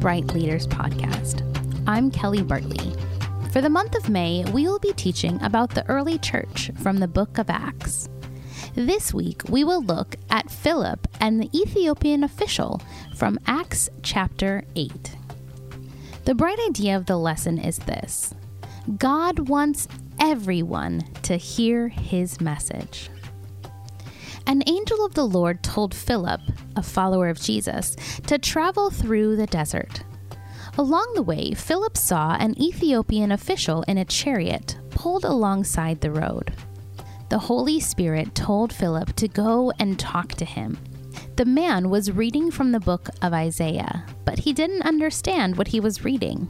Bright Leaders podcast. I'm Kelly Bartley. For the month of May, we will be teaching about the early church from the book of Acts. This week, we will look at Philip and the Ethiopian official from Acts chapter 8. The bright idea of the lesson is this God wants everyone to hear his message. An angel of the Lord told Philip, a follower of Jesus, to travel through the desert. Along the way, Philip saw an Ethiopian official in a chariot pulled alongside the road. The Holy Spirit told Philip to go and talk to him. The man was reading from the book of Isaiah, but he didn't understand what he was reading.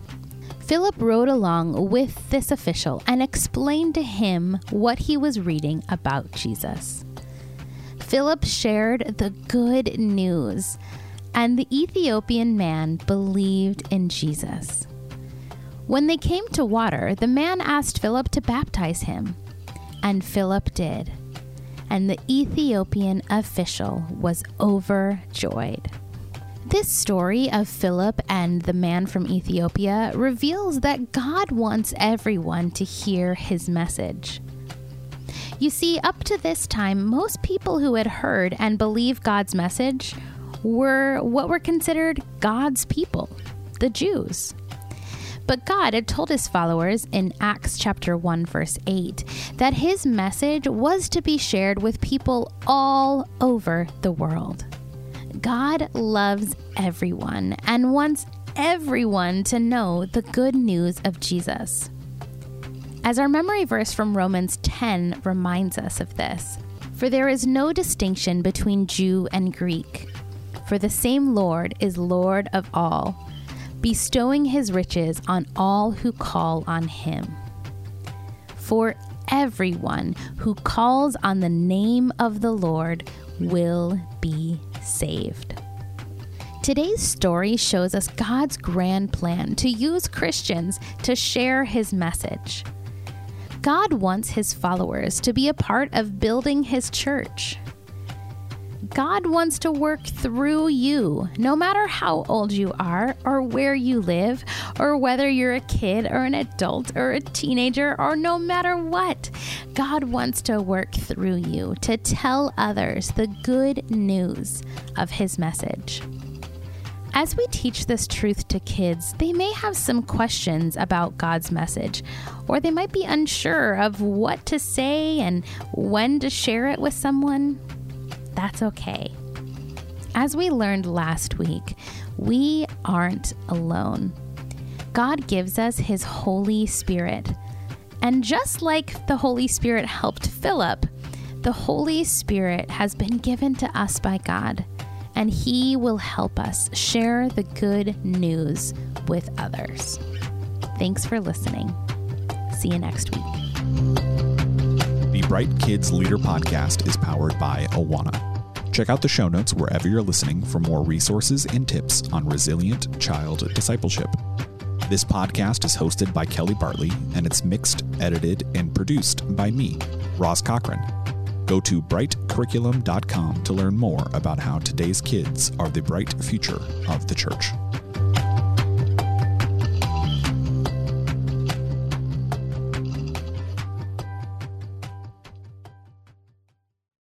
Philip rode along with this official and explained to him what he was reading about Jesus. Philip shared the good news, and the Ethiopian man believed in Jesus. When they came to water, the man asked Philip to baptize him, and Philip did. And the Ethiopian official was overjoyed. This story of Philip and the man from Ethiopia reveals that God wants everyone to hear his message. You see, up to this time, most people who had heard and believed God's message were what were considered God's people, the Jews. But God had told his followers in Acts chapter 1 verse 8 that his message was to be shared with people all over the world. God loves everyone and wants everyone to know the good news of Jesus. As our memory verse from Romans 10 reminds us of this, for there is no distinction between Jew and Greek, for the same Lord is Lord of all, bestowing his riches on all who call on him. For everyone who calls on the name of the Lord will be saved. Today's story shows us God's grand plan to use Christians to share his message. God wants his followers to be a part of building his church. God wants to work through you, no matter how old you are, or where you live, or whether you're a kid or an adult or a teenager, or no matter what. God wants to work through you to tell others the good news of His message. As we teach this truth to kids, they may have some questions about God's message, or they might be unsure of what to say and when to share it with someone. That's okay. As we learned last week, we aren't alone. God gives us His Holy Spirit. And just like the Holy Spirit helped Philip, the Holy Spirit has been given to us by God and He will help us share the good news with others. Thanks for listening. See you next week. The Bright Kids Leader Podcast is powered by Awana. Check out the show notes wherever you're listening for more resources and tips on resilient child discipleship. This podcast is hosted by Kelly Bartley and it's mixed, edited, and produced by me, Ross Cochran. Go to brightcurriculum.com to learn more about how today's kids are the bright future of the church.